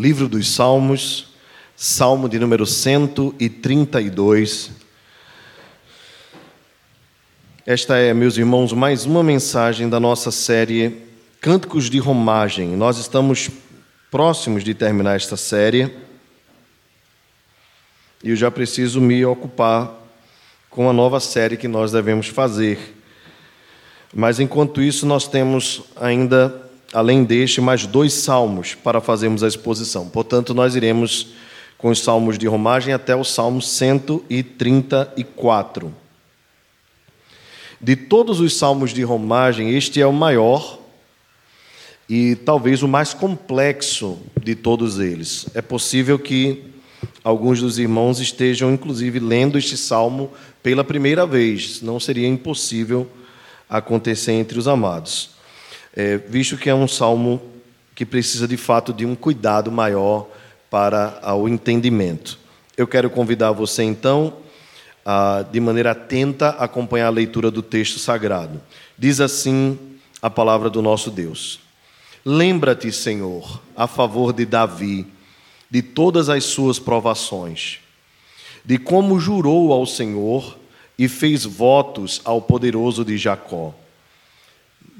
Livro dos Salmos, Salmo de número 132. Esta é, meus irmãos, mais uma mensagem da nossa série Cânticos de Romagem. Nós estamos próximos de terminar esta série e eu já preciso me ocupar com a nova série que nós devemos fazer. Mas enquanto isso, nós temos ainda, além deste, mais dois salmos para fazermos a exposição. Portanto, nós iremos com os salmos de romagem até o salmo 134. De todos os salmos de romagem, este é o maior e talvez o mais complexo de todos eles. É possível que alguns dos irmãos estejam, inclusive, lendo este salmo pela primeira vez. Não seria impossível acontecer entre os amados, é, visto que é um salmo que precisa de fato de um cuidado maior para o entendimento. Eu quero convidar você então a, de maneira atenta, acompanhar a leitura do texto sagrado. Diz assim a palavra do nosso Deus: Lembra-te, Senhor, a favor de Davi, de todas as suas provações, de como jurou ao Senhor e fez votos ao poderoso de Jacó.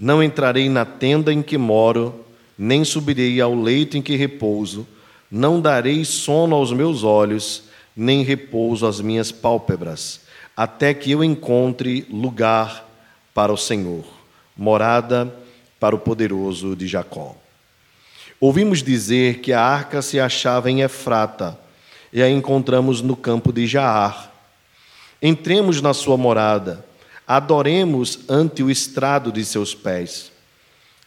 Não entrarei na tenda em que moro, nem subirei ao leito em que repouso, não darei sono aos meus olhos, nem repouso às minhas pálpebras, até que eu encontre lugar para o Senhor, morada para o poderoso de Jacó. Ouvimos dizer que a arca se achava em Efrata, e a encontramos no campo de Jaar Entremos na sua morada, adoremos ante o estrado de seus pés.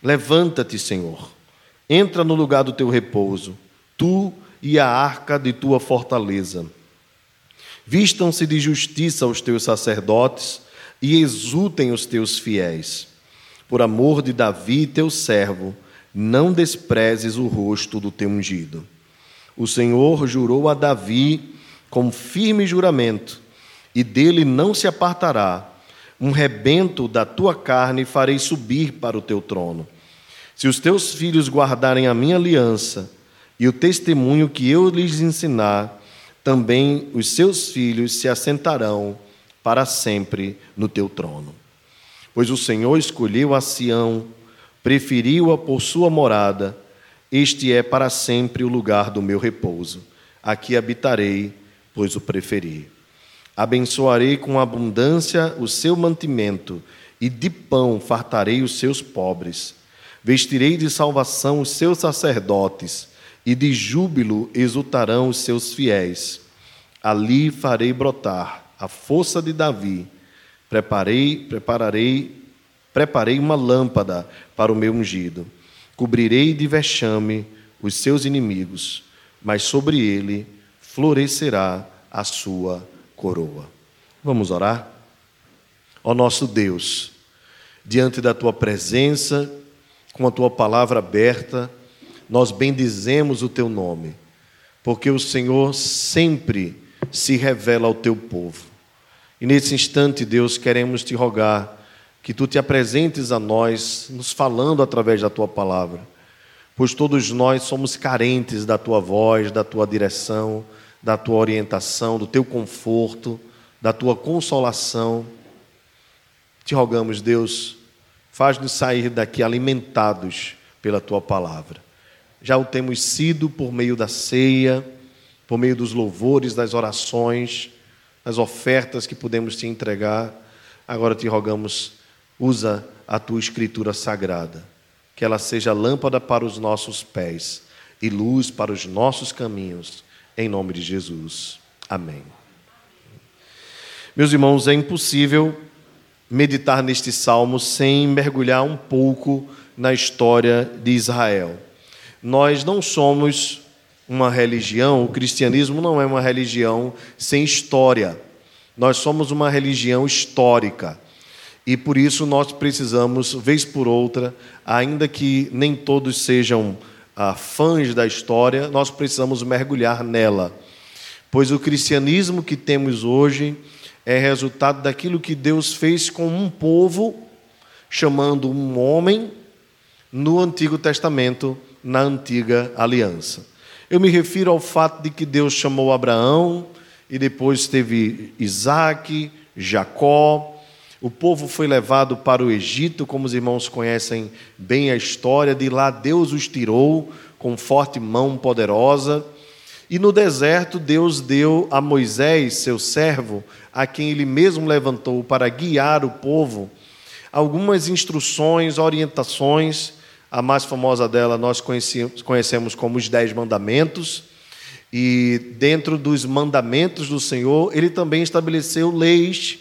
Levanta-te, Senhor, entra no lugar do teu repouso, tu e a arca de tua fortaleza. Vistam-se de justiça os teus sacerdotes e exultem os teus fiéis. Por amor de Davi, teu servo, não desprezes o rosto do teu ungido. O Senhor jurou a Davi com firme juramento e dele não se apartará. Um rebento da tua carne farei subir para o teu trono. Se os teus filhos guardarem a minha aliança e o testemunho que eu lhes ensinar, também os seus filhos se assentarão para sempre no teu trono. Pois o Senhor escolheu a Sião, preferiu-a por sua morada, este é para sempre o lugar do meu repouso. Aqui habitarei, pois o preferi. Abençoarei com abundância o seu mantimento, e de pão fartarei os seus pobres. Vestirei de salvação os seus sacerdotes, e de júbilo exultarão os seus fiéis. Ali farei brotar a força de Davi. Preparei, prepararei, preparei uma lâmpada para o meu ungido. Cobrirei de vexame os seus inimigos, mas sobre ele florescerá a sua coroa. Vamos orar? Ó nosso Deus, diante da tua presença, com a tua palavra aberta, nós bendizemos o teu nome, porque o Senhor sempre se revela ao teu povo. E nesse instante, Deus, queremos te rogar que tu te apresentes a nós, nos falando através da tua palavra, pois todos nós somos carentes da tua voz, da tua direção, da tua orientação, do teu conforto, da tua consolação. Te rogamos, Deus, faz-nos sair daqui alimentados pela tua palavra. Já o temos sido por meio da ceia, por meio dos louvores, das orações, das ofertas que podemos te entregar. Agora te rogamos, usa a tua escritura sagrada, que ela seja lâmpada para os nossos pés e luz para os nossos caminhos em nome de Jesus. Amém. Meus irmãos, é impossível meditar neste salmo sem mergulhar um pouco na história de Israel. Nós não somos uma religião, o cristianismo não é uma religião sem história. Nós somos uma religião histórica. E por isso nós precisamos, vez por outra, ainda que nem todos sejam ah, fãs da história, nós precisamos mergulhar nela. Pois o cristianismo que temos hoje é resultado daquilo que Deus fez com um povo, chamando um homem no Antigo Testamento, na antiga aliança. Eu me refiro ao fato de que Deus chamou Abraão e depois teve Isaac, Jacó. O povo foi levado para o Egito, como os irmãos conhecem bem a história. De lá Deus os tirou com forte mão poderosa. E no deserto, Deus deu a Moisés, seu servo, a quem ele mesmo levantou para guiar o povo, algumas instruções, orientações. A mais famosa dela nós conhecemos como os Dez Mandamentos. E dentro dos mandamentos do Senhor, ele também estabeleceu leis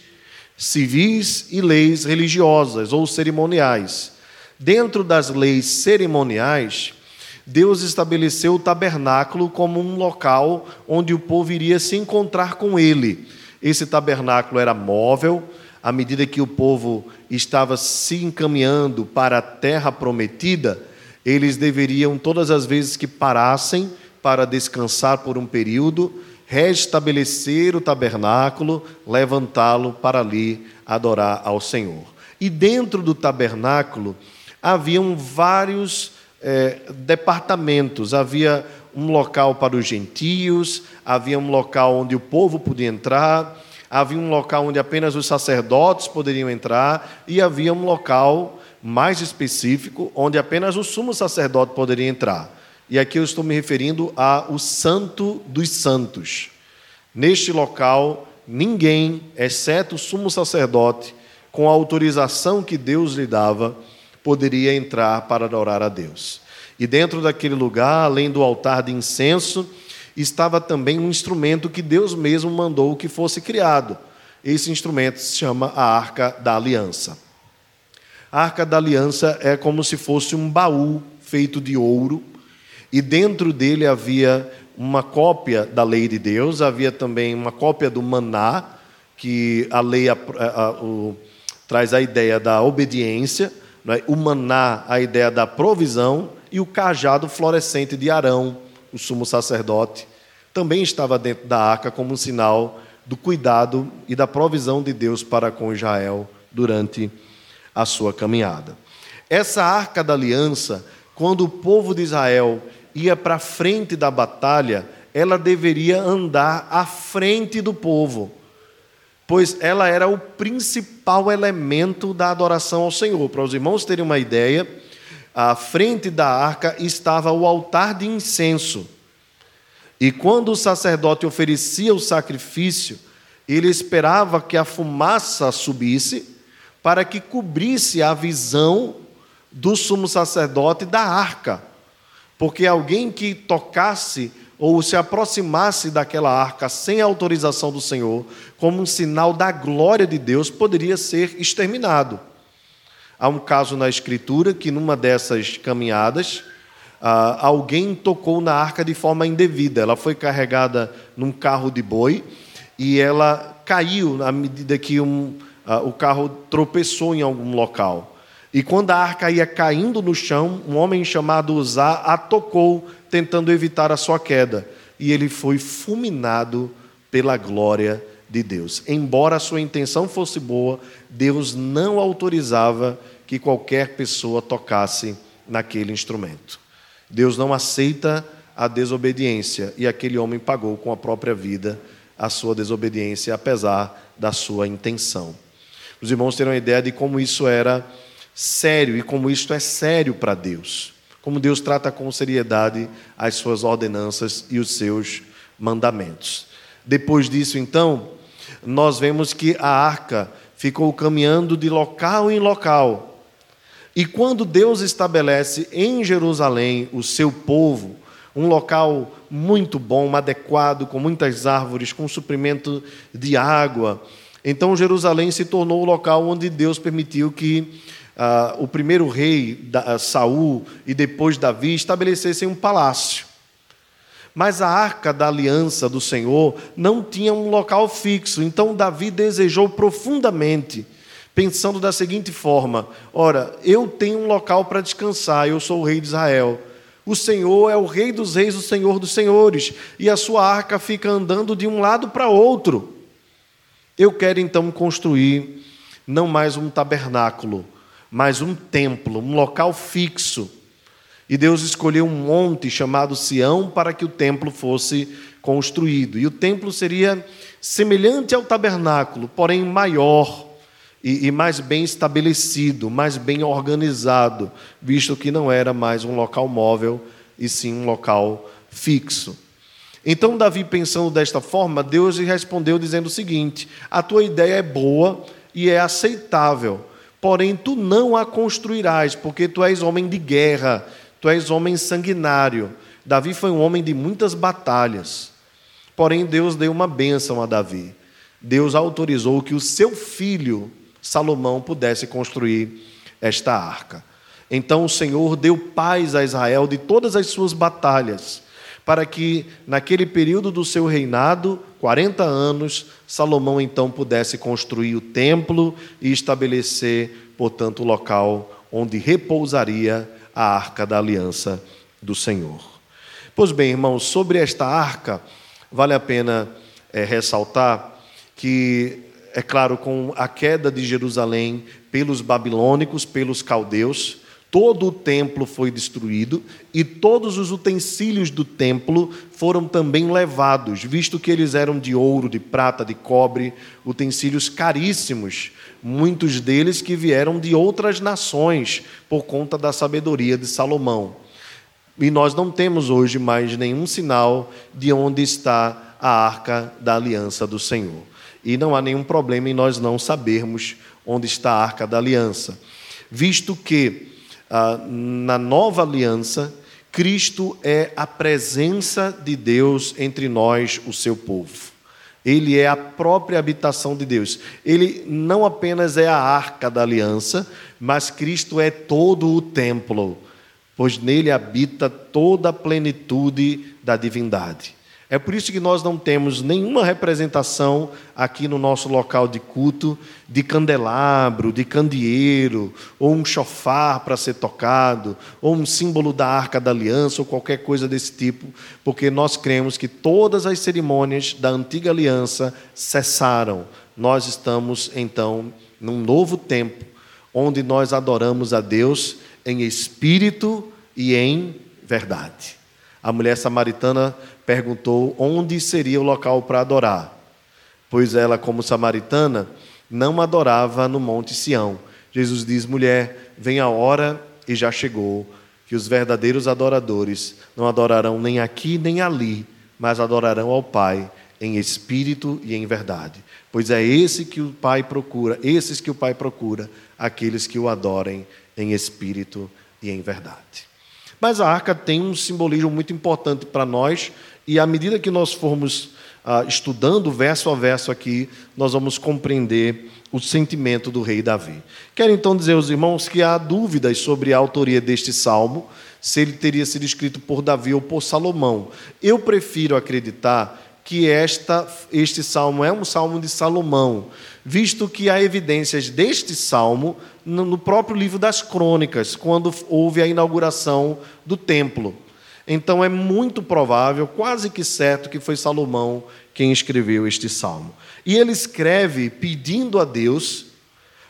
civis e leis religiosas ou cerimoniais. Dentro das leis cerimoniais, Deus estabeleceu o tabernáculo como um local onde o povo iria se encontrar com ele. Esse tabernáculo era móvel, à medida que o povo estava se encaminhando para a terra prometida, eles deveriam, todas as vezes que parassem para descansar por um período, restabelecer o tabernáculo, levantá-lo para ali adorar ao Senhor. E dentro do tabernáculo haviam vários é, departamentos, havia um local para os gentios, havia um local onde o povo podia entrar, havia um local onde apenas os sacerdotes poderiam entrar, e havia um local mais específico onde apenas o sumo sacerdote poderia entrar. E aqui eu estou me referindo ao Santo dos Santos. Neste local, ninguém, exceto o sumo sacerdote, com a autorização que Deus lhe dava, poderia entrar para adorar a Deus. E dentro daquele lugar, além do altar de incenso, estava também um instrumento que Deus mesmo mandou que fosse criado. Esse instrumento se chama a Arca da Aliança. A Arca da Aliança é como se fosse um baú feito de ouro, e dentro dele havia uma cópia da lei de Deus, havia também uma cópia do maná, que a lei a, a, o, traz a ideia da obediência, né? o maná, a ideia da provisão, e o cajado florescente de Arão, o sumo sacerdote, também estava dentro da arca como um sinal do cuidado e da provisão de Deus para com Israel durante a sua caminhada. Essa arca da aliança, quando o povo de Israel ia para frente da batalha, ela deveria andar à frente do povo, pois ela era o principal elemento da adoração ao Senhor. Para os irmãos terem uma ideia, à frente da arca estava o altar de incenso. E quando o sacerdote oferecia o sacrifício, ele esperava que a fumaça subisse para que cobrisse a visão do sumo sacerdote da arca porque alguém que tocasse ou se aproximasse daquela arca sem autorização do Senhor, como um sinal da glória de Deus, poderia ser exterminado. Há um caso na Escritura que, numa dessas caminhadas, alguém tocou na arca de forma indevida. Ela foi carregada num carro de boi e ela caiu à medida que um, o carro tropeçou em algum local. E quando a arca ia caindo no chão, um homem chamado Uzá a tocou, tentando evitar a sua queda. E ele foi fulminado pela glória de Deus. Embora a sua intenção fosse boa, Deus não autorizava que qualquer pessoa tocasse naquele instrumento. Deus não aceita a desobediência e aquele homem pagou com a própria vida a sua desobediência, apesar da sua intenção. Os irmãos terão ideia de como isso era sério e como isto é sério para Deus. Como Deus trata com seriedade as suas ordenanças e os seus mandamentos. Depois disso, então, nós vemos que a arca ficou caminhando de local em local. E quando Deus estabelece em Jerusalém o seu povo, um local muito bom, adequado, com muitas árvores, com suprimento de água, então Jerusalém se tornou o local onde Deus permitiu que ah, o primeiro rei, da, Saul, e depois Davi, estabelecessem um palácio. Mas a arca da aliança do Senhor não tinha um local fixo, então Davi desejou profundamente, pensando da seguinte forma: ora, eu tenho um local para descansar, eu sou o rei de Israel. O Senhor é o Rei dos Reis, o Senhor dos Senhores, e a sua arca fica andando de um lado para outro. Eu quero então construir não mais um tabernáculo, mas um templo, um local fixo. E Deus escolheu um monte chamado Sião para que o templo fosse construído. E o templo seria semelhante ao tabernáculo, porém maior e, mais bem estabelecido, mais bem organizado, visto que não era mais um local móvel e sim um local fixo. Então, Davi, pensando desta forma, Deus lhe respondeu dizendo o seguinte: A tua ideia é boa e é aceitável, porém tu não a construirás, porque tu és homem de guerra, tu és homem sanguinário. Davi foi um homem de muitas batalhas. Porém, Deus deu uma bênção a Davi. Deus autorizou que o seu filho, Salomão, pudesse construir esta arca. Então o Senhor deu paz a Israel de todas as suas batalhas para que, naquele período do seu reinado, 40 anos, Salomão então pudesse construir o templo e estabelecer, portanto, o local onde repousaria a arca da aliança do Senhor. Pois bem, irmãos, sobre esta arca, vale a pena é, ressaltar que, é claro, com a queda de Jerusalém pelos babilônicos, pelos caldeus, todo o templo foi destruído e todos os utensílios do templo foram também levados, visto que eles eram de ouro, de prata, de cobre, utensílios caríssimos, muitos deles que vieram de outras nações por conta da sabedoria de Salomão. E nós não temos hoje mais nenhum sinal de onde está a arca da aliança do Senhor. E não há nenhum problema em nós não sabermos onde está a arca da aliança, visto que na nova aliança, Cristo é a presença de Deus entre nós, o seu povo. Ele é a própria habitação de Deus. Ele não apenas é a arca da aliança, mas Cristo é todo o templo, pois nele habita toda a plenitude da divindade. É por isso que nós não temos nenhuma representação aqui no nosso local de culto de candelabro, de candeeiro, ou um chofar para ser tocado, ou um símbolo da arca da aliança, ou qualquer coisa desse tipo, porque nós cremos que todas as cerimônias da antiga aliança cessaram. Nós estamos, então, num novo tempo, onde nós adoramos a Deus em espírito e em verdade. A mulher samaritana perguntou onde seria o local para adorar, pois ela, como samaritana, não adorava no Monte Sião. Jesus diz: mulher, vem a hora e já chegou, que os verdadeiros adoradores não adorarão nem aqui nem ali, mas adorarão ao Pai em espírito e em verdade. Pois é esse que o Pai procura, esses que o Pai procura, aqueles que o adorem em espírito e em verdade. Mas a arca tem um simbolismo muito importante para nós, e à medida que nós formos ah, estudando verso a verso aqui, nós vamos compreender o sentimento do rei Davi. Quero então dizer aos irmãos que há dúvidas sobre a autoria deste salmo, se ele teria sido escrito por Davi ou por Salomão. Eu prefiro acreditar que esta, este salmo é um salmo de Salomão, visto que há evidências deste salmo no próprio livro das Crônicas, quando houve a inauguração do templo. Então é muito provável, quase que certo, que foi Salomão quem escreveu este salmo. E ele escreve pedindo a Deus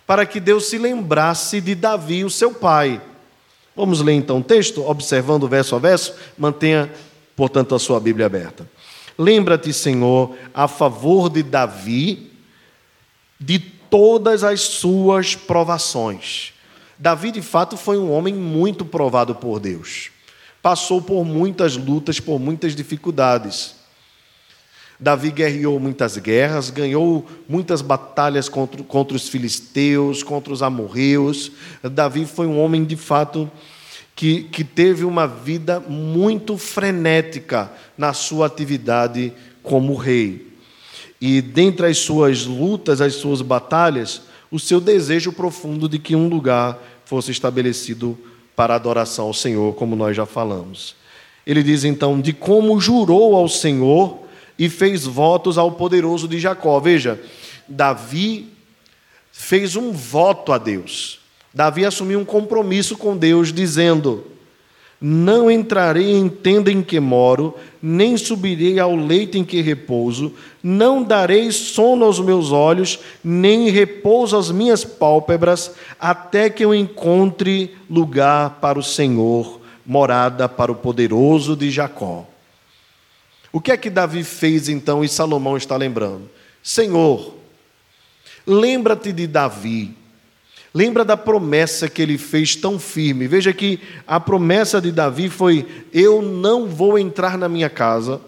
para que Deus se lembrasse de Davi, o seu pai. Vamos ler então o texto, observando verso a verso. Mantenha, portanto, a sua Bíblia aberta. Lembra-te, Senhor, a favor de Davi, de todas as suas provações. Davi, de fato, foi um homem muito provado por Deus. Passou por muitas lutas, por muitas dificuldades. Davi guerreou muitas guerras, ganhou muitas batalhas contra, contra os filisteus, contra os amorreus. Davi foi um homem, de fato, que, que teve uma vida muito frenética na sua atividade como rei. E dentre as suas lutas, as suas batalhas, o seu desejo profundo de que um lugar fosse estabelecido para adoração ao Senhor, como nós já falamos. Ele diz então de como jurou ao Senhor e fez votos ao poderoso de Jacó. Veja, Davi fez um voto a Deus. Davi assumiu um compromisso com Deus, dizendo: Não entrarei em tenda em que moro, nem subirei ao leito em que repouso, não darei sono aos meus olhos, nem repouso às minhas pálpebras, até que eu encontre lugar para o Senhor, morada para o poderoso de Jacó. O que é que Davi fez então e Salomão está lembrando? Senhor, lembra-te de Davi. Lembra da promessa que ele fez tão firme. Veja que a promessa de Davi foi: Eu não vou entrar na minha casa,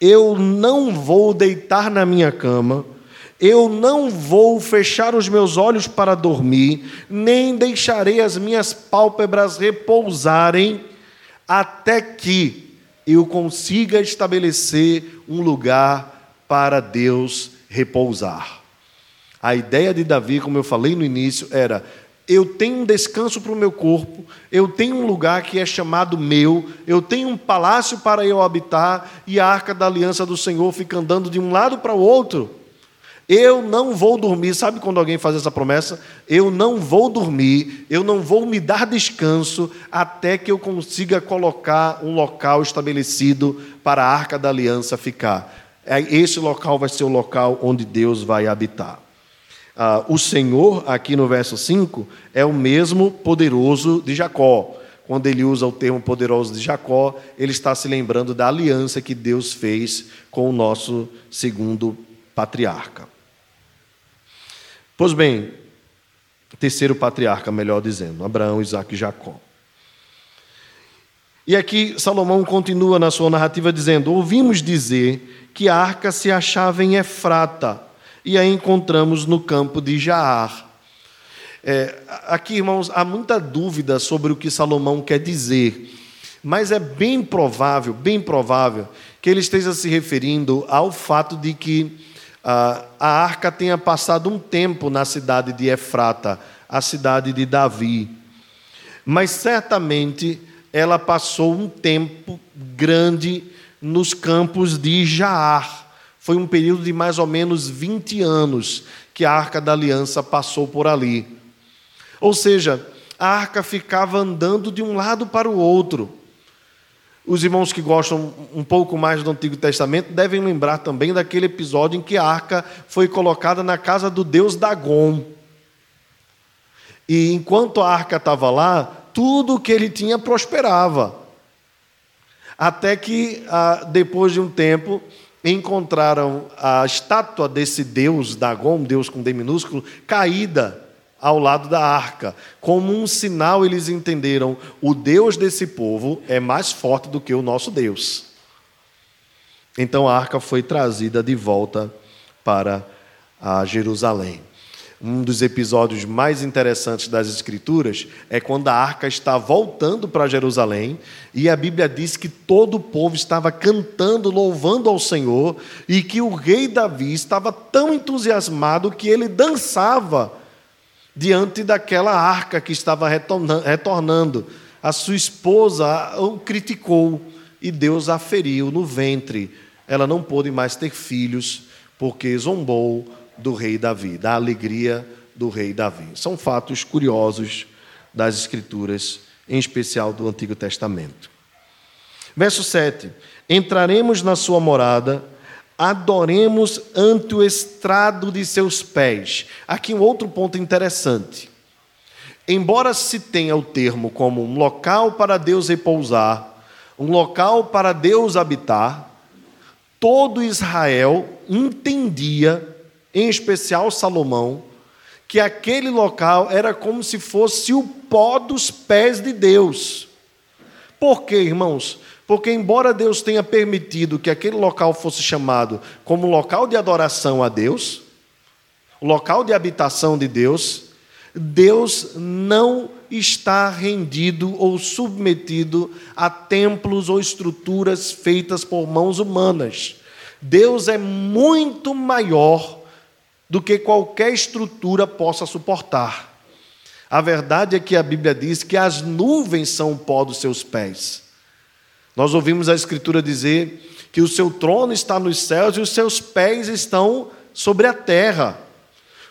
eu não vou deitar na minha cama, eu não vou fechar os meus olhos para dormir, nem deixarei as minhas pálpebras repousarem, até que eu consiga estabelecer um lugar para Deus repousar. A ideia de Davi, como eu falei no início, era: eu tenho um descanso para o meu corpo, eu tenho um lugar que é chamado meu, eu tenho um palácio para eu habitar, e a arca da aliança do Senhor fica andando de um lado para o outro. Eu não vou dormir. Sabe quando alguém faz essa promessa? Eu não vou dormir, eu não vou me dar descanso até que eu consiga colocar um local estabelecido para a arca da aliança ficar. É, esse local vai ser o local onde Deus vai habitar. Ah, o Senhor, aqui no verso 5, é o mesmo poderoso de Jacó. Quando ele usa o termo poderoso de Jacó, ele está se lembrando da aliança que Deus fez com o nosso segundo patriarca. Pois bem, terceiro patriarca, melhor dizendo, Abraão, Isaac e Jacó. E aqui Salomão continua na sua narrativa dizendo: Ouvimos dizer que a arca se achava em Efrata, e a encontramos no campo de Jaar. É, aqui, irmãos, há muita dúvida sobre o que Salomão quer dizer, mas é bem provável, bem provável, que ele esteja se referindo ao fato de que ah, a arca tenha passado um tempo na cidade de Efrata, a cidade de Davi. Mas certamente ela passou um tempo grande nos campos de Jaar. Foi um período de mais ou menos 20 anos que a arca da aliança passou por ali. Ou seja, a arca ficava andando de um lado para o outro. Os irmãos que gostam um pouco mais do Antigo Testamento devem lembrar também daquele episódio em que a arca foi colocada na casa do deus Dagon. E enquanto a arca estava lá, tudo o que ele tinha prosperava. Até que, ah, depois de um tempo, encontraram a estátua desse deus Dagon, deus com D minúsculo, caída ao lado da arca. Como um sinal, eles entenderam: o Deus desse povo é mais forte do que o nosso Deus. Então a arca foi trazida de volta para Jerusalém. Um dos episódios mais interessantes das Escrituras é quando a arca está voltando para Jerusalém e a Bíblia diz que todo o povo estava cantando, louvando ao Senhor e que o rei Davi estava tão entusiasmado que ele dançava diante daquela arca que estava retornando. A sua esposa o criticou e Deus a feriu no ventre. Ela não pôde mais ter filhos porque zombou do rei Davi, da alegria do rei Davi. São fatos curiosos das Escrituras, em especial do Antigo Testamento. Verso 7: Entraremos na sua morada adoremos ante o estrado de seus pés. Aqui um outro ponto interessante. Embora se tenha o termo como um local para Deus repousar, um local para Deus habitar, todo Israel entendia, em especial Salomão, que aquele local era como se fosse o pó dos pés de Deus. Por quê, irmãos? Porque, embora Deus tenha permitido que aquele local fosse chamado como local de adoração a Deus, local de habitação de Deus, Deus não está rendido ou submetido a templos ou estruturas feitas por mãos humanas. Deus é muito maior do que qualquer estrutura possa suportar. A verdade é que a Bíblia diz que as nuvens são o pó dos seus pés. Nós ouvimos a Escritura dizer que o seu trono está nos céus e os seus pés estão sobre a terra.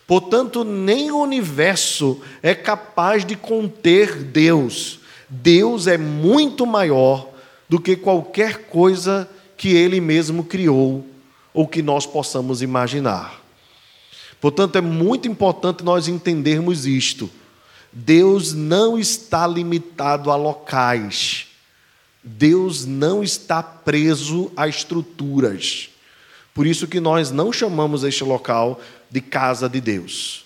Portanto, nem o universo é capaz de conter Deus. Deus é muito maior do que qualquer coisa que Ele mesmo criou ou que nós possamos imaginar. Portanto, é muito importante nós entendermos isto. Deus não está limitado a locais. Deus não está preso a estruturas. Por isso que nós não chamamos este local de casa de Deus.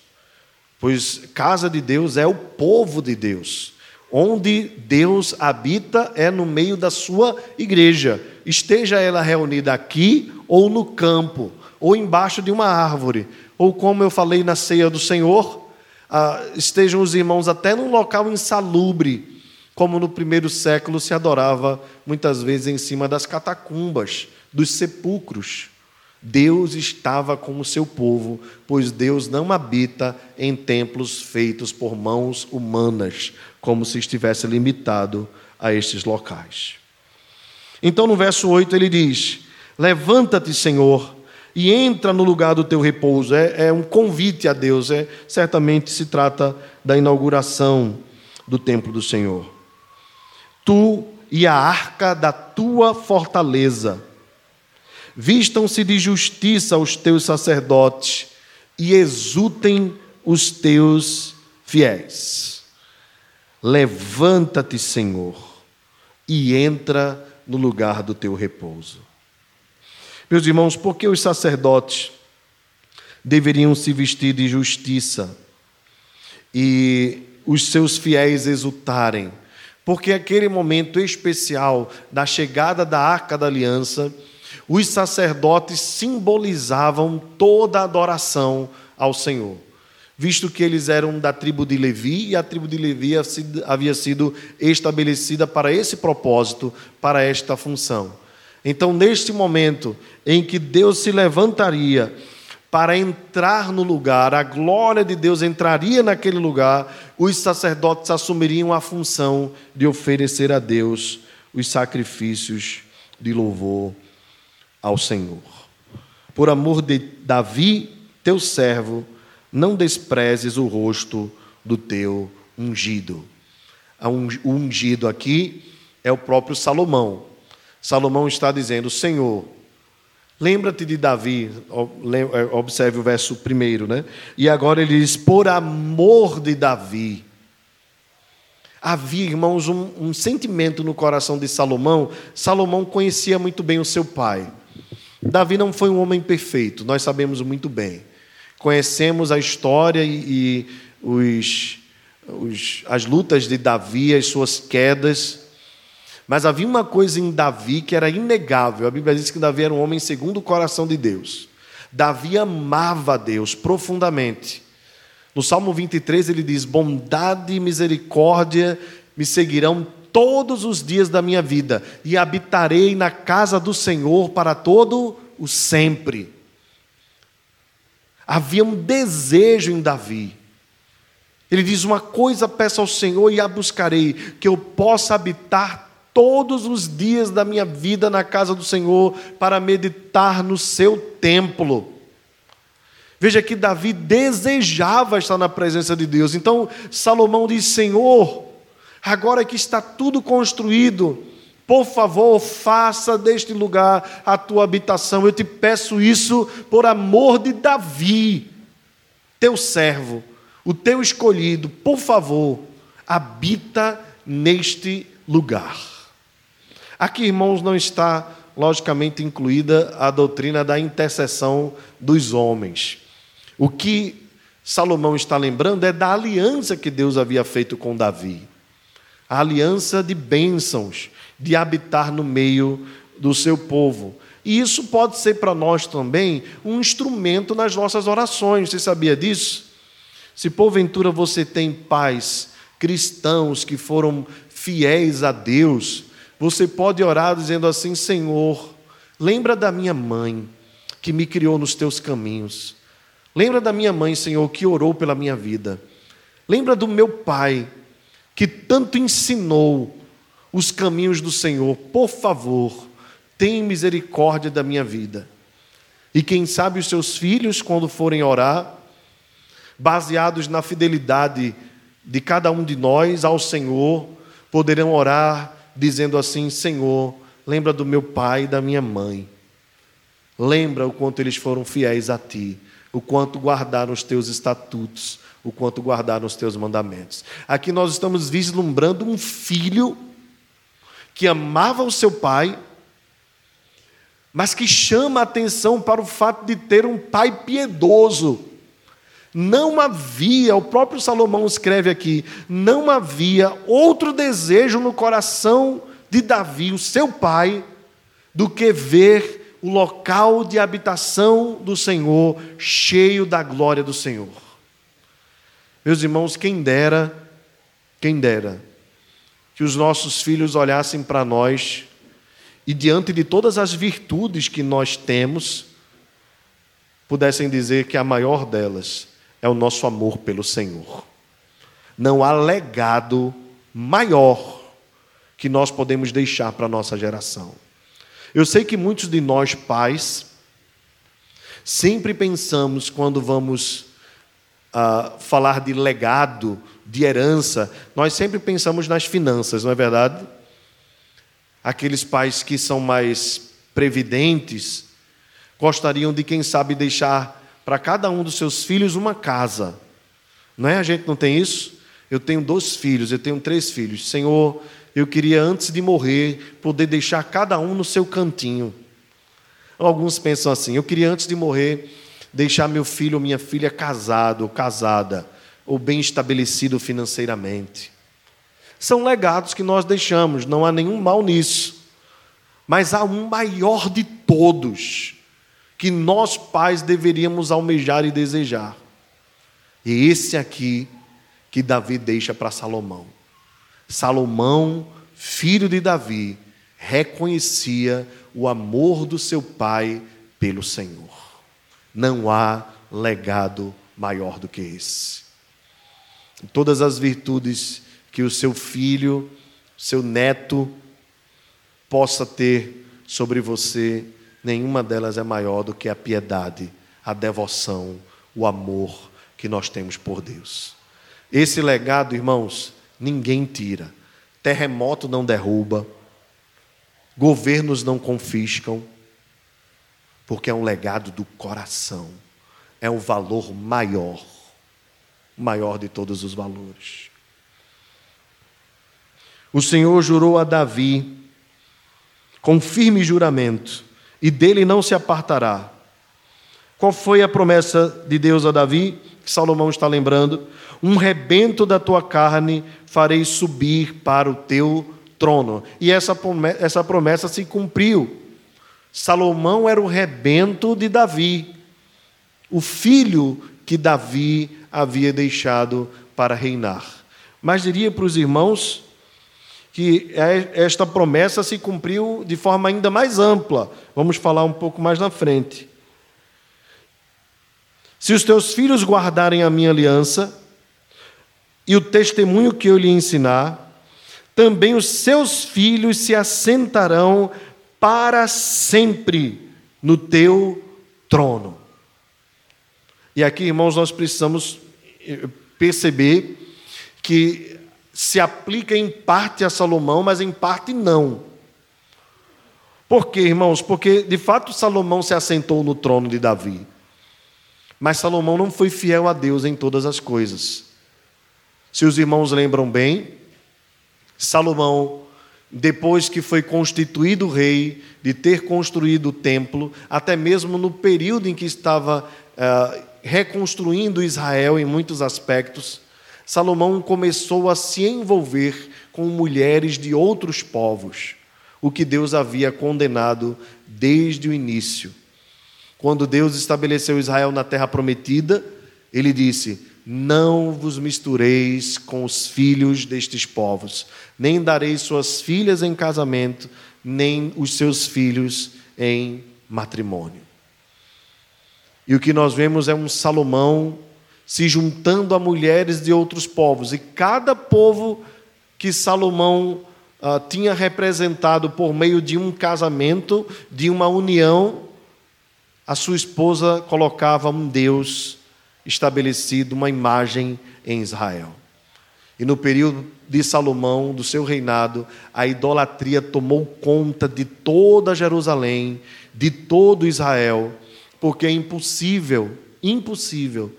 Pois casa de Deus é o povo de Deus. Onde Deus habita é no meio da sua igreja. Esteja ela reunida aqui ou no campo, ou embaixo de uma árvore, ou como eu falei na ceia do Senhor, ah, estejam os irmãos até num local insalubre, como no primeiro século se adorava muitas vezes em cima das catacumbas, dos sepulcros. Deus estava com o seu povo, pois Deus não habita em templos feitos por mãos humanas, como se estivesse limitado a estes locais. Então, no verso 8, ele diz: Levanta-te, Senhor, e entra no lugar do teu repouso. É, é um convite a Deus, é, certamente se trata da inauguração do templo do Senhor tu e a arca da tua fortaleza. Vistam-se de justiça os teus sacerdotes e exultem os teus fiéis. Levanta-te, Senhor, e entra no lugar do teu repouso. Meus irmãos, por que os sacerdotes deveriam se vestir de justiça e os seus fiéis exultarem? porque aquele momento especial da chegada da arca da aliança, os sacerdotes simbolizavam toda a adoração ao Senhor, visto que eles eram da tribo de Levi e a tribo de Levi havia sido estabelecida para esse propósito, para esta função. Então, neste momento em que Deus se levantaria para entrar no lugar, a glória de Deus entraria naquele lugar, os sacerdotes assumiriam a função de oferecer a Deus os sacrifícios de louvor ao Senhor. Por amor de Davi, teu servo, não desprezes o rosto do teu ungido. O ungido aqui é o próprio Salomão. Salomão está dizendo: Senhor, Lembra-te de Davi, é, observe o verso primeiro, né? E agora ele diz: por amor de Davi. Havia, irmãos, um, um sentimento no coração de Salomão. Salomão conhecia muito bem o seu pai. Davi não foi um homem perfeito, nós sabemos muito bem. Conhecemos a história e, e os, os, as lutas de Davi, as suas quedas. Mas havia uma coisa em Davi que era inegável. A Bíblia diz que Davi era um homem segundo o coração de Deus. Davi amava a Deus profundamente. No Salmo 23 ele diz: Bondade e misericórdia me seguirão todos os dias da minha vida, e habitarei na casa do Senhor para todo o sempre. Havia um desejo em Davi. Ele diz: Uma coisa peço ao Senhor e a buscarei, que eu possa habitar todos os dias da minha vida na casa do Senhor para meditar no seu templo. Veja que Davi desejava estar na presença de Deus. Então Salomão diz: Senhor, agora que está tudo construído, por favor, faça deste lugar a tua habitação. Eu te peço isso por amor de Davi, teu servo, o teu escolhido. Por favor, habita neste lugar. Aqui, irmãos, não está logicamente incluída a doutrina da intercessão dos homens. O que Salomão está lembrando é da aliança que Deus havia feito com Davi. A aliança de bênçãos, de habitar no meio do seu povo. E isso pode ser para nós também um instrumento nas nossas orações. Você sabia disso? Se porventura você tem pais cristãos que foram fiéis a Deus, você pode orar dizendo assim: Senhor, lembra da minha mãe que me criou nos teus caminhos. Lembra da minha mãe, Senhor, que orou pela minha vida. Lembra do meu pai que tanto ensinou os caminhos do Senhor. Por favor, tem misericórdia da minha vida. E quem sabe os seus filhos, quando forem orar, baseados na fidelidade de cada um de nós ao Senhor, poderão orar dizendo assim: Senhor, lembra do meu pai e da minha mãe. Lembra o quanto eles foram fiéis a ti, o quanto guardaram os teus estatutos, o quanto guardaram os teus mandamentos. Aqui nós estamos vislumbrando um filho que amava o seu pai, mas que chama a atenção para o fato de ter um pai piedoso. Não havia, o próprio Salomão escreve aqui, não havia outro desejo no coração de Davi, o seu pai, do que ver o local de habitação do Senhor cheio da glória do Senhor. Meus irmãos, quem dera, quem dera, que os nossos filhos olhassem para nós e, diante de todas as virtudes que nós temos, pudessem dizer que a maior delas é o nosso amor pelo Senhor. Não há legado maior que nós podemos deixar para a nossa geração. Eu sei que muitos de nós, pais, sempre pensamos quando vamos uh, falar de legado, de herança, nós sempre pensamos nas finanças, não é verdade? Aqueles pais que são mais previdentes gostariam de, quem sabe, deixar para cada um dos seus filhos uma casa. Não é? A gente não tem isso? Eu tenho dois filhos, eu tenho três filhos. Senhor, eu queria, antes de morrer, poder deixar cada um no seu cantinho. Alguns pensam assim: eu queria, antes de morrer, deixar meu filho ou minha filha casado ou casada, ou bem estabelecido financeiramente. São legados que nós deixamos, não há nenhum mal nisso. Mas há um maior de todos, que nós pais deveríamos almejar e desejar. E esse aqui que Davi deixa para Salomão. Salomão, filho de Davi, reconhecia o amor do seu pai pelo Senhor. Não há legado maior do que esse. Todas as virtudes que o seu filho, seu neto, possa ter sobre você, nenhuma delas é maior do que a piedade, a devoção, o amor que nós temos por Deus. Esse legado, irmãos, ninguém tira. Terremoto não derruba, governos não confiscam, porque é um legado do coração, é um valor maior, maior de todos os valores. O Senhor jurou a Davi com firme juramento, e dele não se apartará. Qual foi a promessa de Deus a Davi, que Salomão está lembrando? um rebento da tua carne farei subir para o teu trono. E essa promessa, essa promessa se cumpriu. Salomão era o rebento de Davi, o filho que Davi havia deixado para reinar. Mas diria para os irmãos que é, esta promessa se cumpriu de forma ainda mais ampla. Vamos falar um pouco mais na frente. Se os teus filhos guardarem a minha aliança, e o testemunho que eu lhe ensinar, também os seus filhos se assentarão para sempre no teu trono. E aqui, irmãos, nós precisamos eh, perceber que se aplica em parte a Salomão, mas em parte não. Por quê, irmãos? Porque de fato Salomão se assentou no trono de Davi. Mas Salomão não foi fiel a Deus em todas as coisas. Se os irmãos lembram bem, Salomão, depois que foi constituído rei, de ter construído o templo, até mesmo no período em que estava uh, reconstruindo Israel em muitos aspectos, Salomão começou a se envolver com mulheres de outros povos, o que Deus havia condenado desde o início. Quando Deus estabeleceu Israel na terra prometida, ele disse: não vos mistureis com os filhos destes povos, nem dareis suas filhas em casamento, nem os seus filhos em matrimônio. E o que nós vemos é um Salomão se juntando a mulheres de outros povos, e cada povo que Salomão uh, tinha representado por meio de um casamento, de uma união, a sua esposa colocava um Deus estabelecido uma imagem em Israel. E no período de Salomão, do seu reinado, a idolatria tomou conta de toda Jerusalém, de todo Israel, porque é impossível, impossível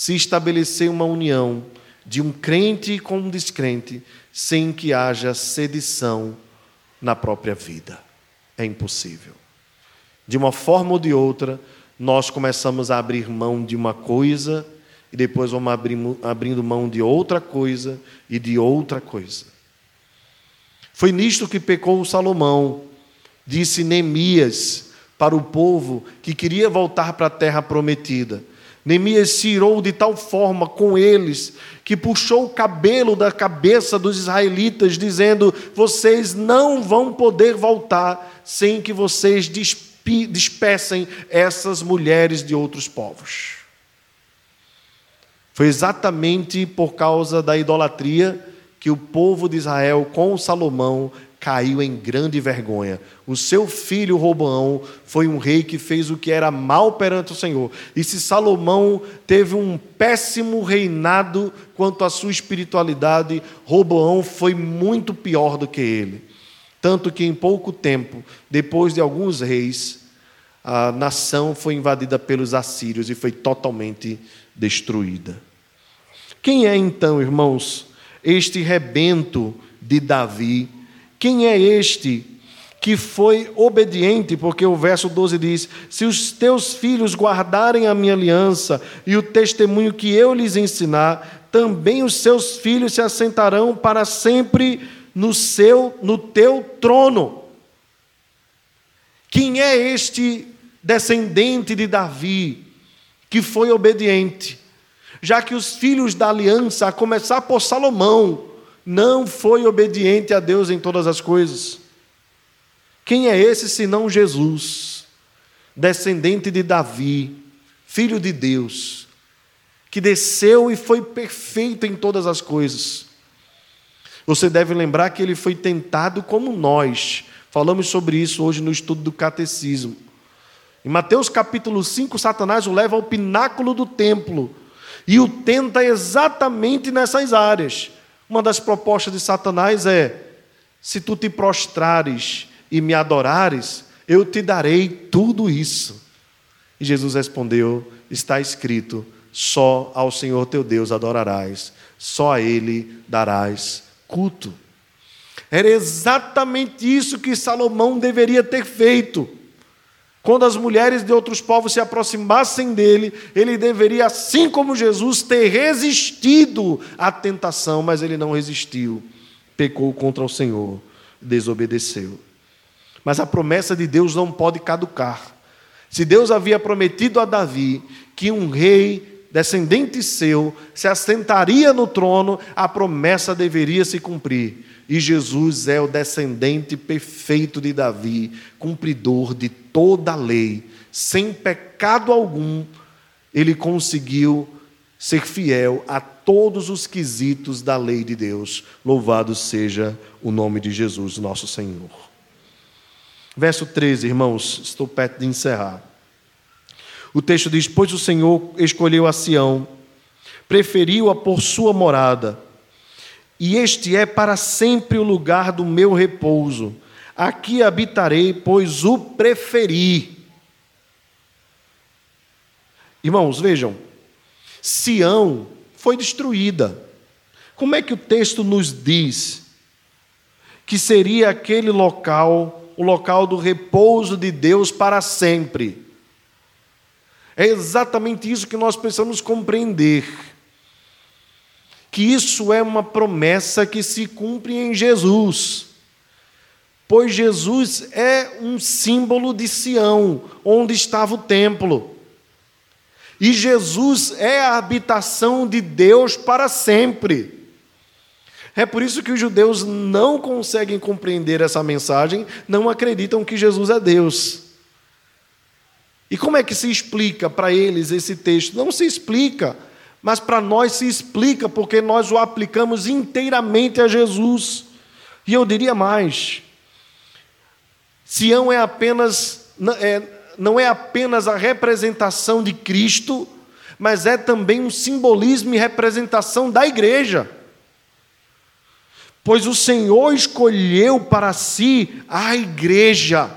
se estabelecer uma união de um crente com um descrente sem que haja sedição na própria vida. É impossível. De uma forma ou de outra, nós começamos a abrir mão de uma coisa e depois vamos abrindo mão de outra coisa e de outra coisa. Foi nisto que pecou Salomão, disse Neemias para o povo que queria voltar para a terra prometida. Neemias se irou de tal forma com eles que puxou o cabelo da cabeça dos israelitas, dizendo: Vocês não vão poder voltar sem que vocês despecem essas mulheres de outros povos. Foi exatamente por causa da idolatria que o povo de Israel, com Salomão, caiu em grande vergonha. O seu filho Roboão foi um rei que fez o que era mal perante o Senhor. E se Salomão teve um péssimo reinado quanto à sua espiritualidade, Roboão foi muito pior do que ele. Tanto que em pouco tempo, depois de alguns reis, a nação foi invadida pelos assírios e foi totalmente destruída. Quem é então, irmãos, este rebento de Davi? Quem é este que foi obediente? Porque o verso 12 diz: Se os teus filhos guardarem a minha aliança e o testemunho que eu lhes ensinar, também os seus filhos se assentarão para sempre no seu no teu trono. Quem é este descendente de Davi que foi obediente? Já que os filhos da aliança, a começar por Salomão, não foi obediente a Deus em todas as coisas. Quem é esse senão Jesus, descendente de Davi, filho de Deus, que desceu e foi perfeito em todas as coisas? Você deve lembrar que ele foi tentado como nós. Falamos sobre isso hoje no estudo do catecismo. Em Mateus capítulo 5, Satanás o leva ao pináculo do templo e o tenta exatamente nessas áreas. Uma das propostas de Satanás é: se tu te prostrares e me adorares, eu te darei tudo isso. E Jesus respondeu: está escrito: só ao Senhor teu Deus adorarás, só a Ele darás culto. Era exatamente isso que Salomão deveria ter feito. Quando as mulheres de outros povos se aproximassem dele, ele deveria, assim como Jesus, ter resistido à tentação, mas ele não resistiu. Pecou contra o Senhor, desobedeceu. Mas a promessa de Deus não pode caducar. Se Deus havia prometido a Davi que um rei descendente seu se assentaria no trono, a promessa deveria se cumprir. E Jesus é o descendente perfeito de Davi, cumpridor de toda a lei, sem pecado algum, ele conseguiu ser fiel a todos os quesitos da lei de Deus. Louvado seja o nome de Jesus, nosso Senhor. Verso 13, irmãos, estou perto de encerrar. O texto diz: Pois o Senhor escolheu a Sião, preferiu-a por sua morada e este é para sempre o lugar do meu repouso. Aqui habitarei, pois o preferi. Irmãos, vejam, Sião foi destruída. Como é que o texto nos diz que seria aquele local, o local do repouso de Deus para sempre? É exatamente isso que nós precisamos compreender que isso é uma promessa que se cumpre em Jesus. Pois Jesus é um símbolo de Sião, onde estava o templo. E Jesus é a habitação de Deus para sempre. É por isso que os judeus não conseguem compreender essa mensagem, não acreditam que Jesus é Deus. E como é que se explica para eles esse texto? Não se explica mas para nós se explica porque nós o aplicamos inteiramente a Jesus. E eu diria mais: Sião é apenas, é, não é apenas a representação de Cristo, mas é também um simbolismo e representação da igreja. Pois o Senhor escolheu para si a igreja,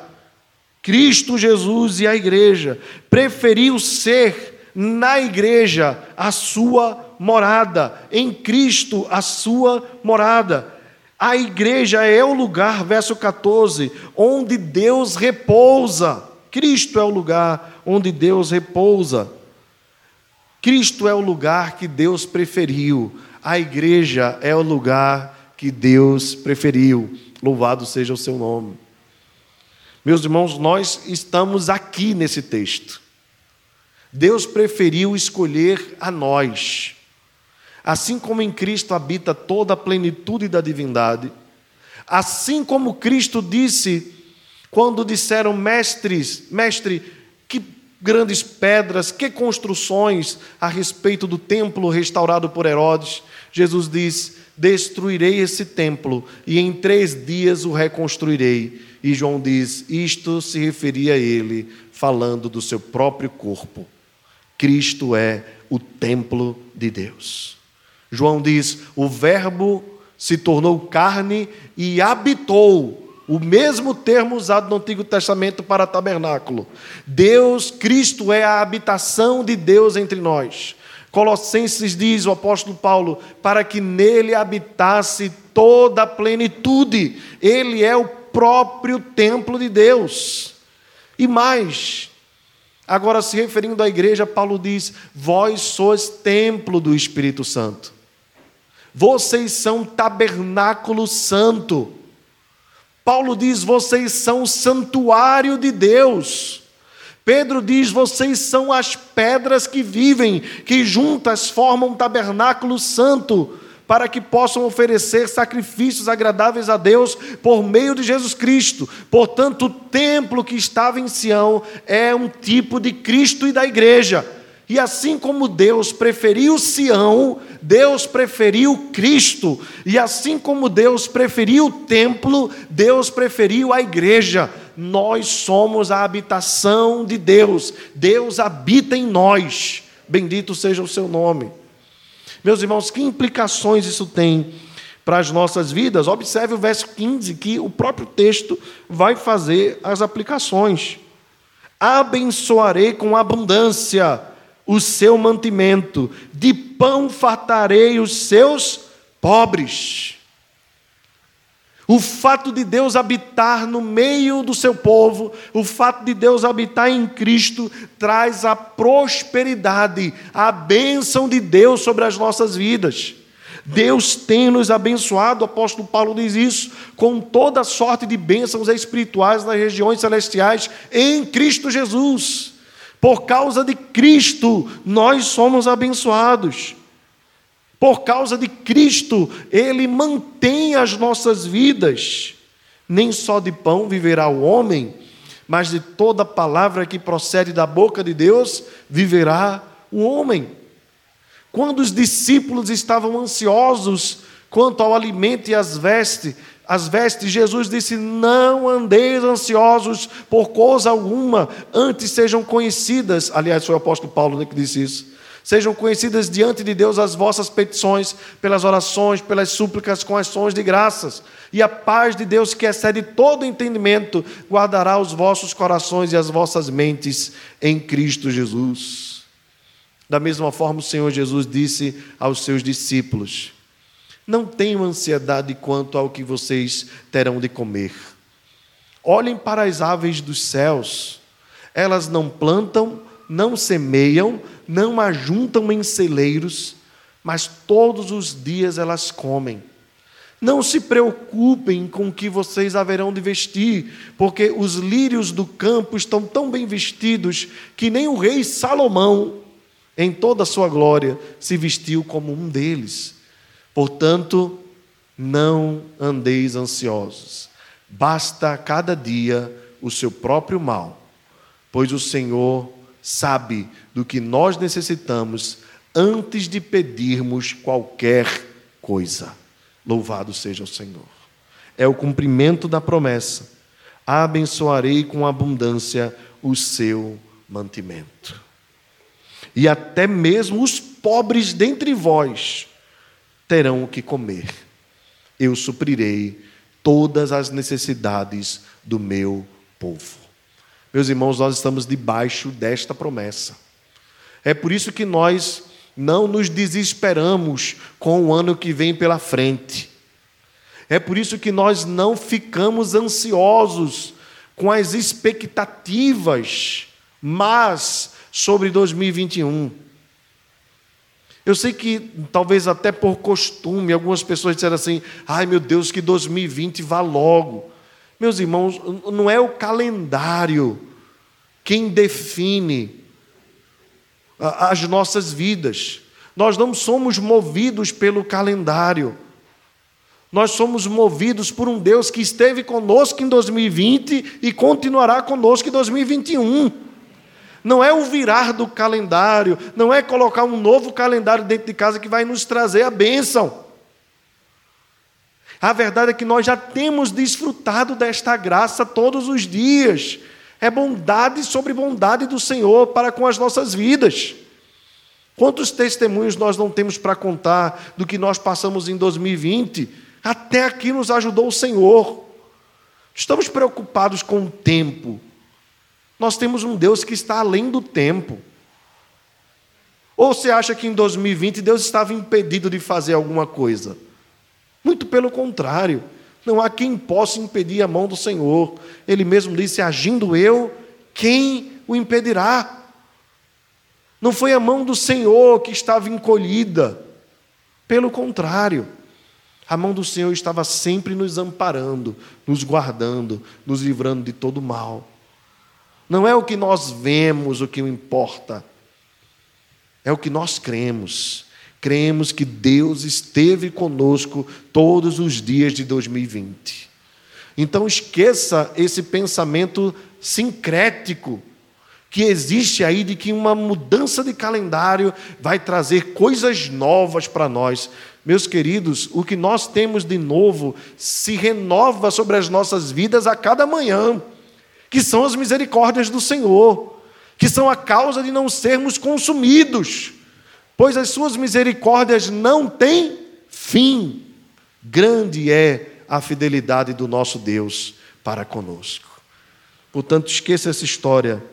Cristo Jesus e a igreja, preferiu ser na igreja a sua morada, em Cristo a sua morada. A igreja é o lugar, verso 14, onde Deus repousa. Cristo é o lugar onde Deus repousa. Cristo é o lugar que Deus preferiu. A igreja é o lugar que Deus preferiu. Louvado seja o seu nome. Meus irmãos, nós estamos aqui nesse texto. Deus preferiu escolher a nós. Assim como em Cristo habita toda a plenitude da divindade, assim como Cristo disse quando disseram mestres, mestre, que grandes pedras, que construções a respeito do templo restaurado por Herodes, Jesus diz: Destruirei esse templo e em três dias o reconstruirei. E João diz: Isto se referia a ele, falando do seu próprio corpo. Cristo é o templo de Deus. João diz: o Verbo se tornou carne e habitou. O mesmo termo usado no Antigo Testamento para tabernáculo. Deus, Cristo é a habitação de Deus entre nós. Colossenses diz o apóstolo Paulo, para que nele habitasse toda a plenitude. Ele é o próprio templo de Deus. E mais, agora se referindo à igreja, Paulo diz: Vós sois templo do Espírito Santo. Vocês são tabernáculo santo. Paulo diz: vocês são o santuário de Deus. Pedro diz: vocês são as pedras que vivem, que juntas formam um tabernáculo santo, para que possam oferecer sacrifícios agradáveis a Deus por meio de Jesus Cristo. Portanto, o templo que estava em Sião é um tipo de Cristo e da igreja. E assim como Deus preferiu Sião, Deus preferiu Cristo. E assim como Deus preferiu o templo, Deus preferiu a igreja. Nós somos a habitação de Deus. Deus habita em nós. Bendito seja o seu nome. Meus irmãos, que implicações isso tem para as nossas vidas? Observe o verso 15, que o próprio texto vai fazer as aplicações. Abençoarei com abundância o seu mantimento, de pão fartarei os seus pobres. O fato de Deus habitar no meio do seu povo, o fato de Deus habitar em Cristo, traz a prosperidade, a bênção de Deus sobre as nossas vidas. Deus tem nos abençoado, o apóstolo Paulo diz isso, com toda sorte de bênçãos espirituais nas regiões celestiais em Cristo Jesus. Por causa de Cristo, nós somos abençoados. Por causa de Cristo, Ele mantém as nossas vidas. Nem só de pão viverá o homem, mas de toda palavra que procede da boca de Deus viverá o homem. Quando os discípulos estavam ansiosos quanto ao alimento e às vestes, as vestes, Jesus disse: Não andeis ansiosos por coisa alguma, antes sejam conhecidas. Aliás, foi o apóstolo Paulo né, que disse isso. Sejam conhecidas diante de Deus as vossas petições, pelas orações, pelas súplicas, com ações de graças. E a paz de Deus, que excede todo entendimento, guardará os vossos corações e as vossas mentes em Cristo Jesus. Da mesma forma, o Senhor Jesus disse aos seus discípulos: não tenham ansiedade quanto ao que vocês terão de comer. Olhem para as aves dos céus. Elas não plantam, não semeiam, não ajuntam em celeiros, mas todos os dias elas comem. Não se preocupem com o que vocês haverão de vestir, porque os lírios do campo estão tão bem vestidos que nem o rei Salomão, em toda a sua glória, se vestiu como um deles. Portanto, não andeis ansiosos. Basta cada dia o seu próprio mal, pois o Senhor sabe do que nós necessitamos antes de pedirmos qualquer coisa. Louvado seja o Senhor. É o cumprimento da promessa. Abençoarei com abundância o seu mantimento. E até mesmo os pobres dentre vós terão o que comer. Eu suprirei todas as necessidades do meu povo. Meus irmãos, nós estamos debaixo desta promessa. É por isso que nós não nos desesperamos com o ano que vem pela frente. É por isso que nós não ficamos ansiosos com as expectativas mas sobre 2021. Eu sei que, talvez até por costume, algumas pessoas disseram assim: ai meu Deus, que 2020 vá logo. Meus irmãos, não é o calendário quem define as nossas vidas. Nós não somos movidos pelo calendário. Nós somos movidos por um Deus que esteve conosco em 2020 e continuará conosco em 2021. Não é o virar do calendário, não é colocar um novo calendário dentro de casa que vai nos trazer a bênção. A verdade é que nós já temos desfrutado desta graça todos os dias. É bondade sobre bondade do Senhor para com as nossas vidas. Quantos testemunhos nós não temos para contar do que nós passamos em 2020? Até aqui nos ajudou o Senhor. Estamos preocupados com o tempo. Nós temos um Deus que está além do tempo. Ou você acha que em 2020 Deus estava impedido de fazer alguma coisa? Muito pelo contrário. Não há quem possa impedir a mão do Senhor. Ele mesmo disse: agindo eu, quem o impedirá? Não foi a mão do Senhor que estava encolhida. Pelo contrário, a mão do Senhor estava sempre nos amparando, nos guardando, nos livrando de todo mal. Não é o que nós vemos o que importa, é o que nós cremos cremos que Deus esteve conosco todos os dias de 2020. Então esqueça esse pensamento sincrético que existe aí de que uma mudança de calendário vai trazer coisas novas para nós. Meus queridos, o que nós temos de novo se renova sobre as nossas vidas a cada manhã, que são as misericórdias do Senhor, que são a causa de não sermos consumidos pois as suas misericórdias não têm fim. Grande é a fidelidade do nosso Deus para conosco. Portanto, esqueça essa história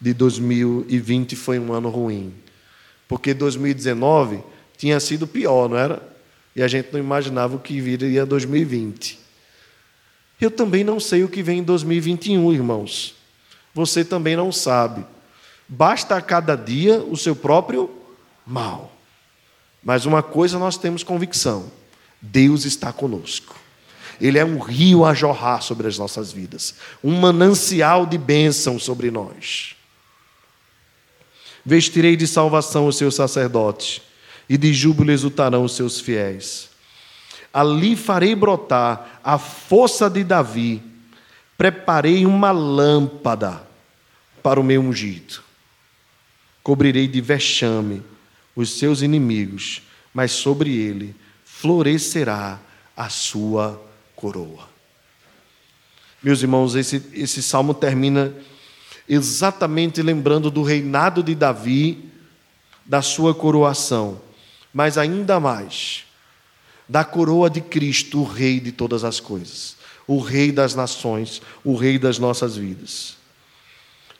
de 2020 foi um ano ruim, porque 2019 tinha sido pior, não era? E a gente não imaginava o que viria 2020. Eu também não sei o que vem em 2021, irmãos. Você também não sabe. Basta a cada dia o seu próprio mal. Mas uma coisa nós temos convicção: Deus está conosco. Ele é um rio a jorrar sobre as nossas vidas, um manancial de bênção sobre nós. Vestirei de salvação os seus sacerdotes, e de júbilo exultarão os seus fiéis. Ali farei brotar a força de Davi, preparei uma lâmpada para o meu ungido. Cobrirei de vexame os seus inimigos, mas sobre ele florescerá a sua coroa. Meus irmãos, esse, esse salmo termina exatamente lembrando do reinado de Davi, da sua coroação, mas ainda mais da coroa de Cristo, o Rei de todas as coisas, o Rei das nações, o Rei das nossas vidas.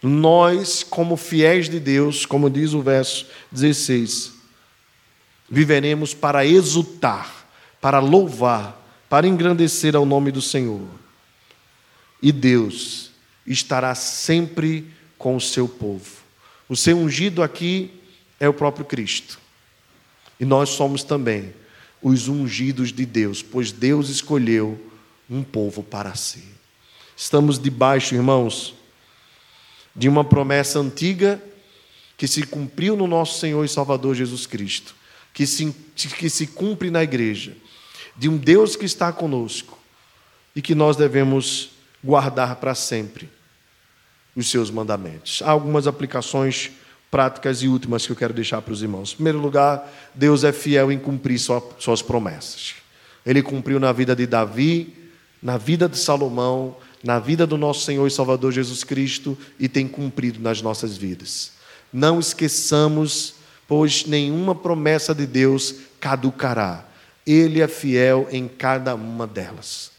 Nós, como fiéis de Deus, como diz o verso 16, viveremos para exultar, para louvar, para engrandecer ao nome do Senhor. E Deus estará sempre com o seu povo. O seu ungido aqui é o próprio Cristo. E nós somos também os ungidos de Deus, pois Deus escolheu um povo para si. Estamos debaixo, irmãos, de uma promessa antiga que se cumpriu no nosso Senhor e Salvador Jesus Cristo, que se, que se cumpre na igreja, de um Deus que está conosco e que nós devemos guardar para sempre os seus mandamentos. Há algumas aplicações práticas e últimas que eu quero deixar para os irmãos. Em primeiro lugar, Deus é fiel em cumprir suas promessas. Ele cumpriu na vida de Davi, na vida de Salomão na vida do nosso Senhor e Salvador Jesus Cristo e tem cumprido nas nossas vidas. Não esqueçamos, pois nenhuma promessa de Deus caducará. Ele é fiel em cada uma delas.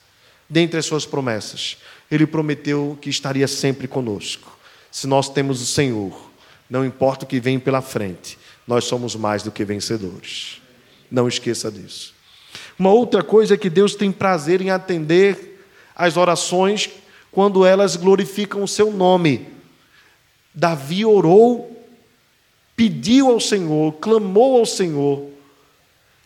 Dentre as suas promessas, ele prometeu que estaria sempre conosco. Se nós temos o Senhor, Não importa o que vem pela frente, nós somos mais do que vencedores. Não esqueça disso. Uma outra coisa é que Deus tem prazer em atender as orações quando elas glorificam o seu nome. Davi orou, pediu ao Senhor, clamou ao Senhor,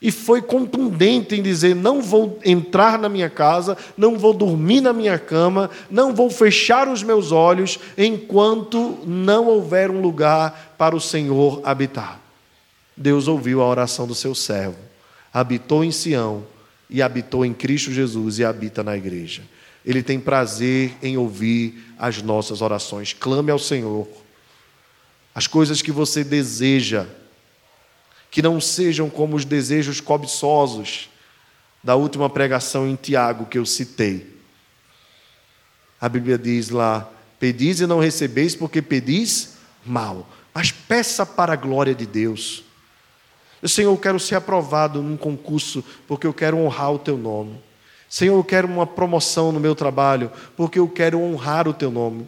e foi contundente em dizer: não vou entrar na minha casa, não vou dormir na minha cama, não vou fechar os meus olhos enquanto não houver um lugar para o Senhor habitar. Deus ouviu a oração do seu servo, habitou em Sião e habitou em Cristo Jesus e habita na igreja. Ele tem prazer em ouvir as nossas orações. Clame ao Senhor. As coisas que você deseja, que não sejam como os desejos cobiçosos da última pregação em Tiago que eu citei. A Bíblia diz lá: Pedis e não recebeis, porque pedis mal. Mas peça para a glória de Deus. Senhor, eu quero ser aprovado num concurso, porque eu quero honrar o teu nome. Senhor, eu quero uma promoção no meu trabalho, porque eu quero honrar o teu nome.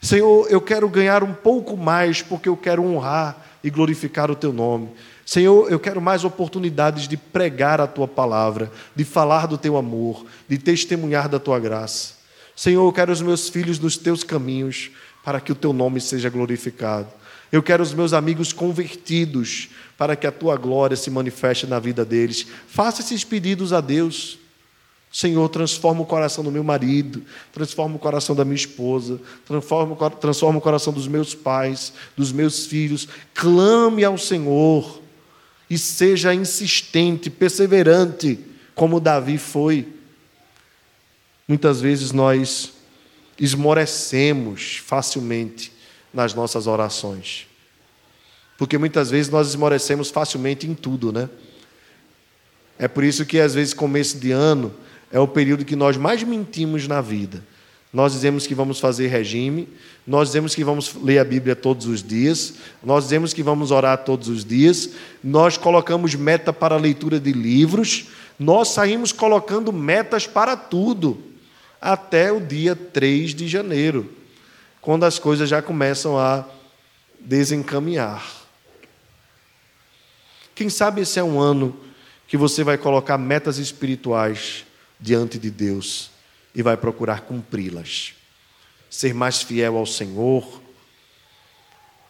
Senhor, eu quero ganhar um pouco mais, porque eu quero honrar e glorificar o teu nome. Senhor, eu quero mais oportunidades de pregar a tua palavra, de falar do teu amor, de testemunhar da tua graça. Senhor, eu quero os meus filhos nos teus caminhos, para que o teu nome seja glorificado. Eu quero os meus amigos convertidos, para que a tua glória se manifeste na vida deles. Faça esses pedidos a Deus. Senhor, transforma o coração do meu marido, transforma o coração da minha esposa, transforma, transforma o coração dos meus pais, dos meus filhos. Clame ao Senhor e seja insistente, perseverante, como Davi foi. Muitas vezes nós esmorecemos facilmente nas nossas orações. Porque muitas vezes nós esmorecemos facilmente em tudo, né? É por isso que às vezes começo de ano é o período que nós mais mentimos na vida. Nós dizemos que vamos fazer regime, nós dizemos que vamos ler a Bíblia todos os dias, nós dizemos que vamos orar todos os dias, nós colocamos meta para a leitura de livros, nós saímos colocando metas para tudo, até o dia 3 de janeiro, quando as coisas já começam a desencaminhar. Quem sabe esse é um ano que você vai colocar metas espirituais diante de Deus e vai procurar cumpri-las. Ser mais fiel ao Senhor,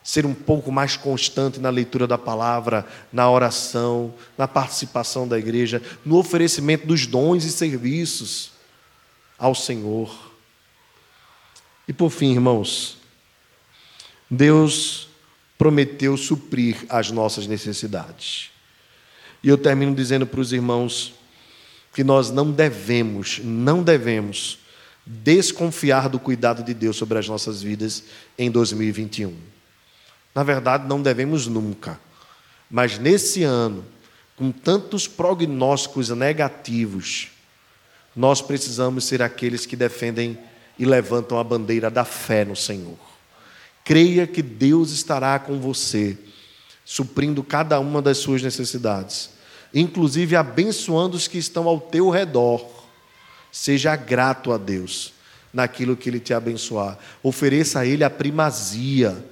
ser um pouco mais constante na leitura da palavra, na oração, na participação da igreja, no oferecimento dos dons e serviços ao Senhor. E por fim, irmãos, Deus prometeu suprir as nossas necessidades. E eu termino dizendo para os irmãos que nós não devemos, não devemos desconfiar do cuidado de Deus sobre as nossas vidas em 2021. Na verdade, não devemos nunca. Mas nesse ano, com tantos prognósticos negativos, nós precisamos ser aqueles que defendem e levantam a bandeira da fé no Senhor. Creia que Deus estará com você, suprindo cada uma das suas necessidades inclusive abençoando os que estão ao teu redor. Seja grato a Deus naquilo que Ele te abençoar. Ofereça a Ele a primazia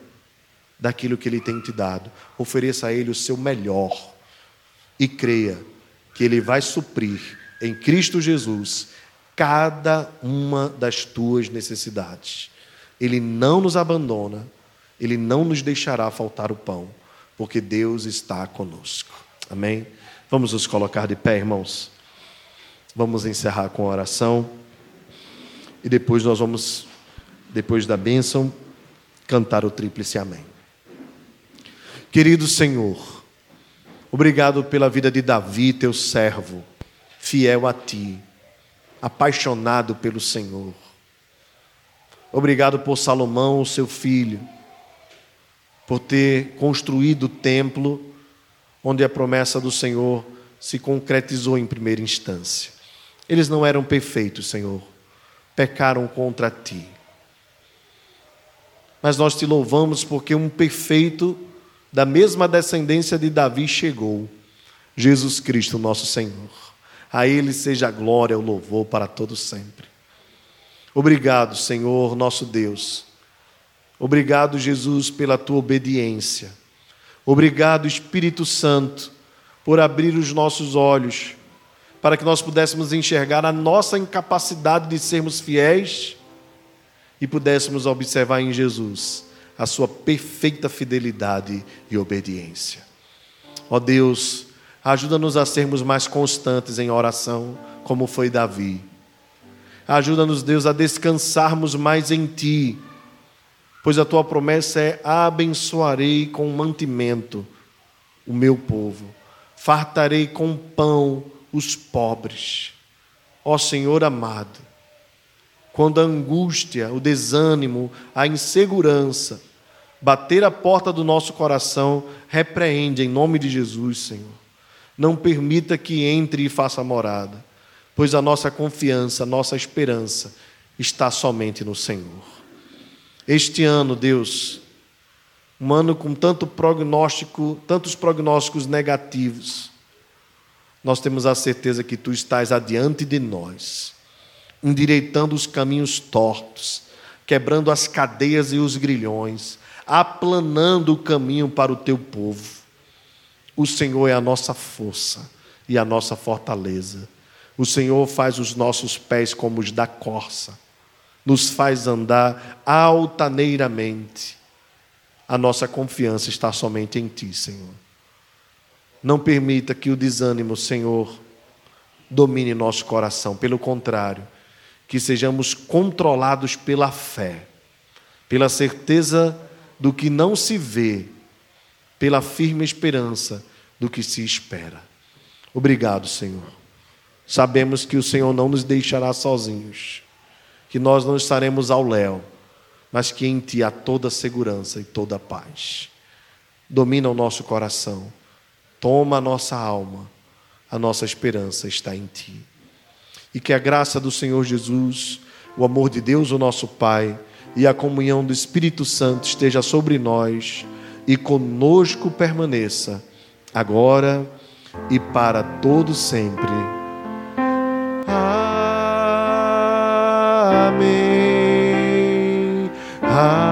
daquilo que Ele tem te dado. Ofereça a Ele o seu melhor. E creia que Ele vai suprir em Cristo Jesus cada uma das tuas necessidades. Ele não nos abandona, Ele não nos deixará faltar o pão, porque Deus está conosco. Amém? Vamos nos colocar de pé, irmãos. Vamos encerrar com a oração. E depois nós vamos, depois da bênção, cantar o tríplice amém. Querido Senhor, obrigado pela vida de Davi, teu servo, fiel a ti, apaixonado pelo Senhor. Obrigado por Salomão, seu filho, por ter construído o templo onde a promessa do Senhor se concretizou em primeira instância. Eles não eram perfeitos, Senhor, pecaram contra ti. Mas nós te louvamos porque um perfeito da mesma descendência de Davi chegou, Jesus Cristo, nosso Senhor. A Ele seja a glória, o louvor para todos sempre. Obrigado, Senhor, nosso Deus Obrigado, Jesus, pela tua obediência. Obrigado, Espírito Santo, por abrir os nossos olhos, para que nós pudéssemos enxergar a nossa incapacidade de sermos fiéis e pudéssemos observar em Jesus a sua perfeita fidelidade e obediência. Ó Deus, ajuda-nos a sermos mais constantes em oração, como foi Davi. Ajuda-nos, Deus, a descansarmos mais em Ti pois a tua promessa é: abençoarei com mantimento o meu povo, fartarei com pão os pobres. Ó Senhor amado, quando a angústia, o desânimo, a insegurança bater a porta do nosso coração, repreende em nome de Jesus, Senhor. Não permita que entre e faça morada, pois a nossa confiança, a nossa esperança está somente no Senhor. Este ano, Deus, um ano com tanto prognóstico, tantos prognósticos negativos, nós temos a certeza que tu estás adiante de nós, endireitando os caminhos tortos, quebrando as cadeias e os grilhões, aplanando o caminho para o teu povo. O Senhor é a nossa força e a nossa fortaleza. O Senhor faz os nossos pés como os da corça nos faz andar altaneiramente. A nossa confiança está somente em Ti, Senhor. Não permita que o desânimo, Senhor, domine nosso coração. Pelo contrário, que sejamos controlados pela fé, pela certeza do que não se vê, pela firme esperança do que se espera. Obrigado, Senhor. Sabemos que o Senhor não nos deixará sozinhos que nós não estaremos ao léu, mas que em Ti há toda segurança e toda paz. Domina o nosso coração, toma a nossa alma, a nossa esperança está em Ti. E que a graça do Senhor Jesus, o amor de Deus, o nosso Pai, e a comunhão do Espírito Santo esteja sobre nós e conosco permaneça, agora e para todo sempre. Amém. Amém.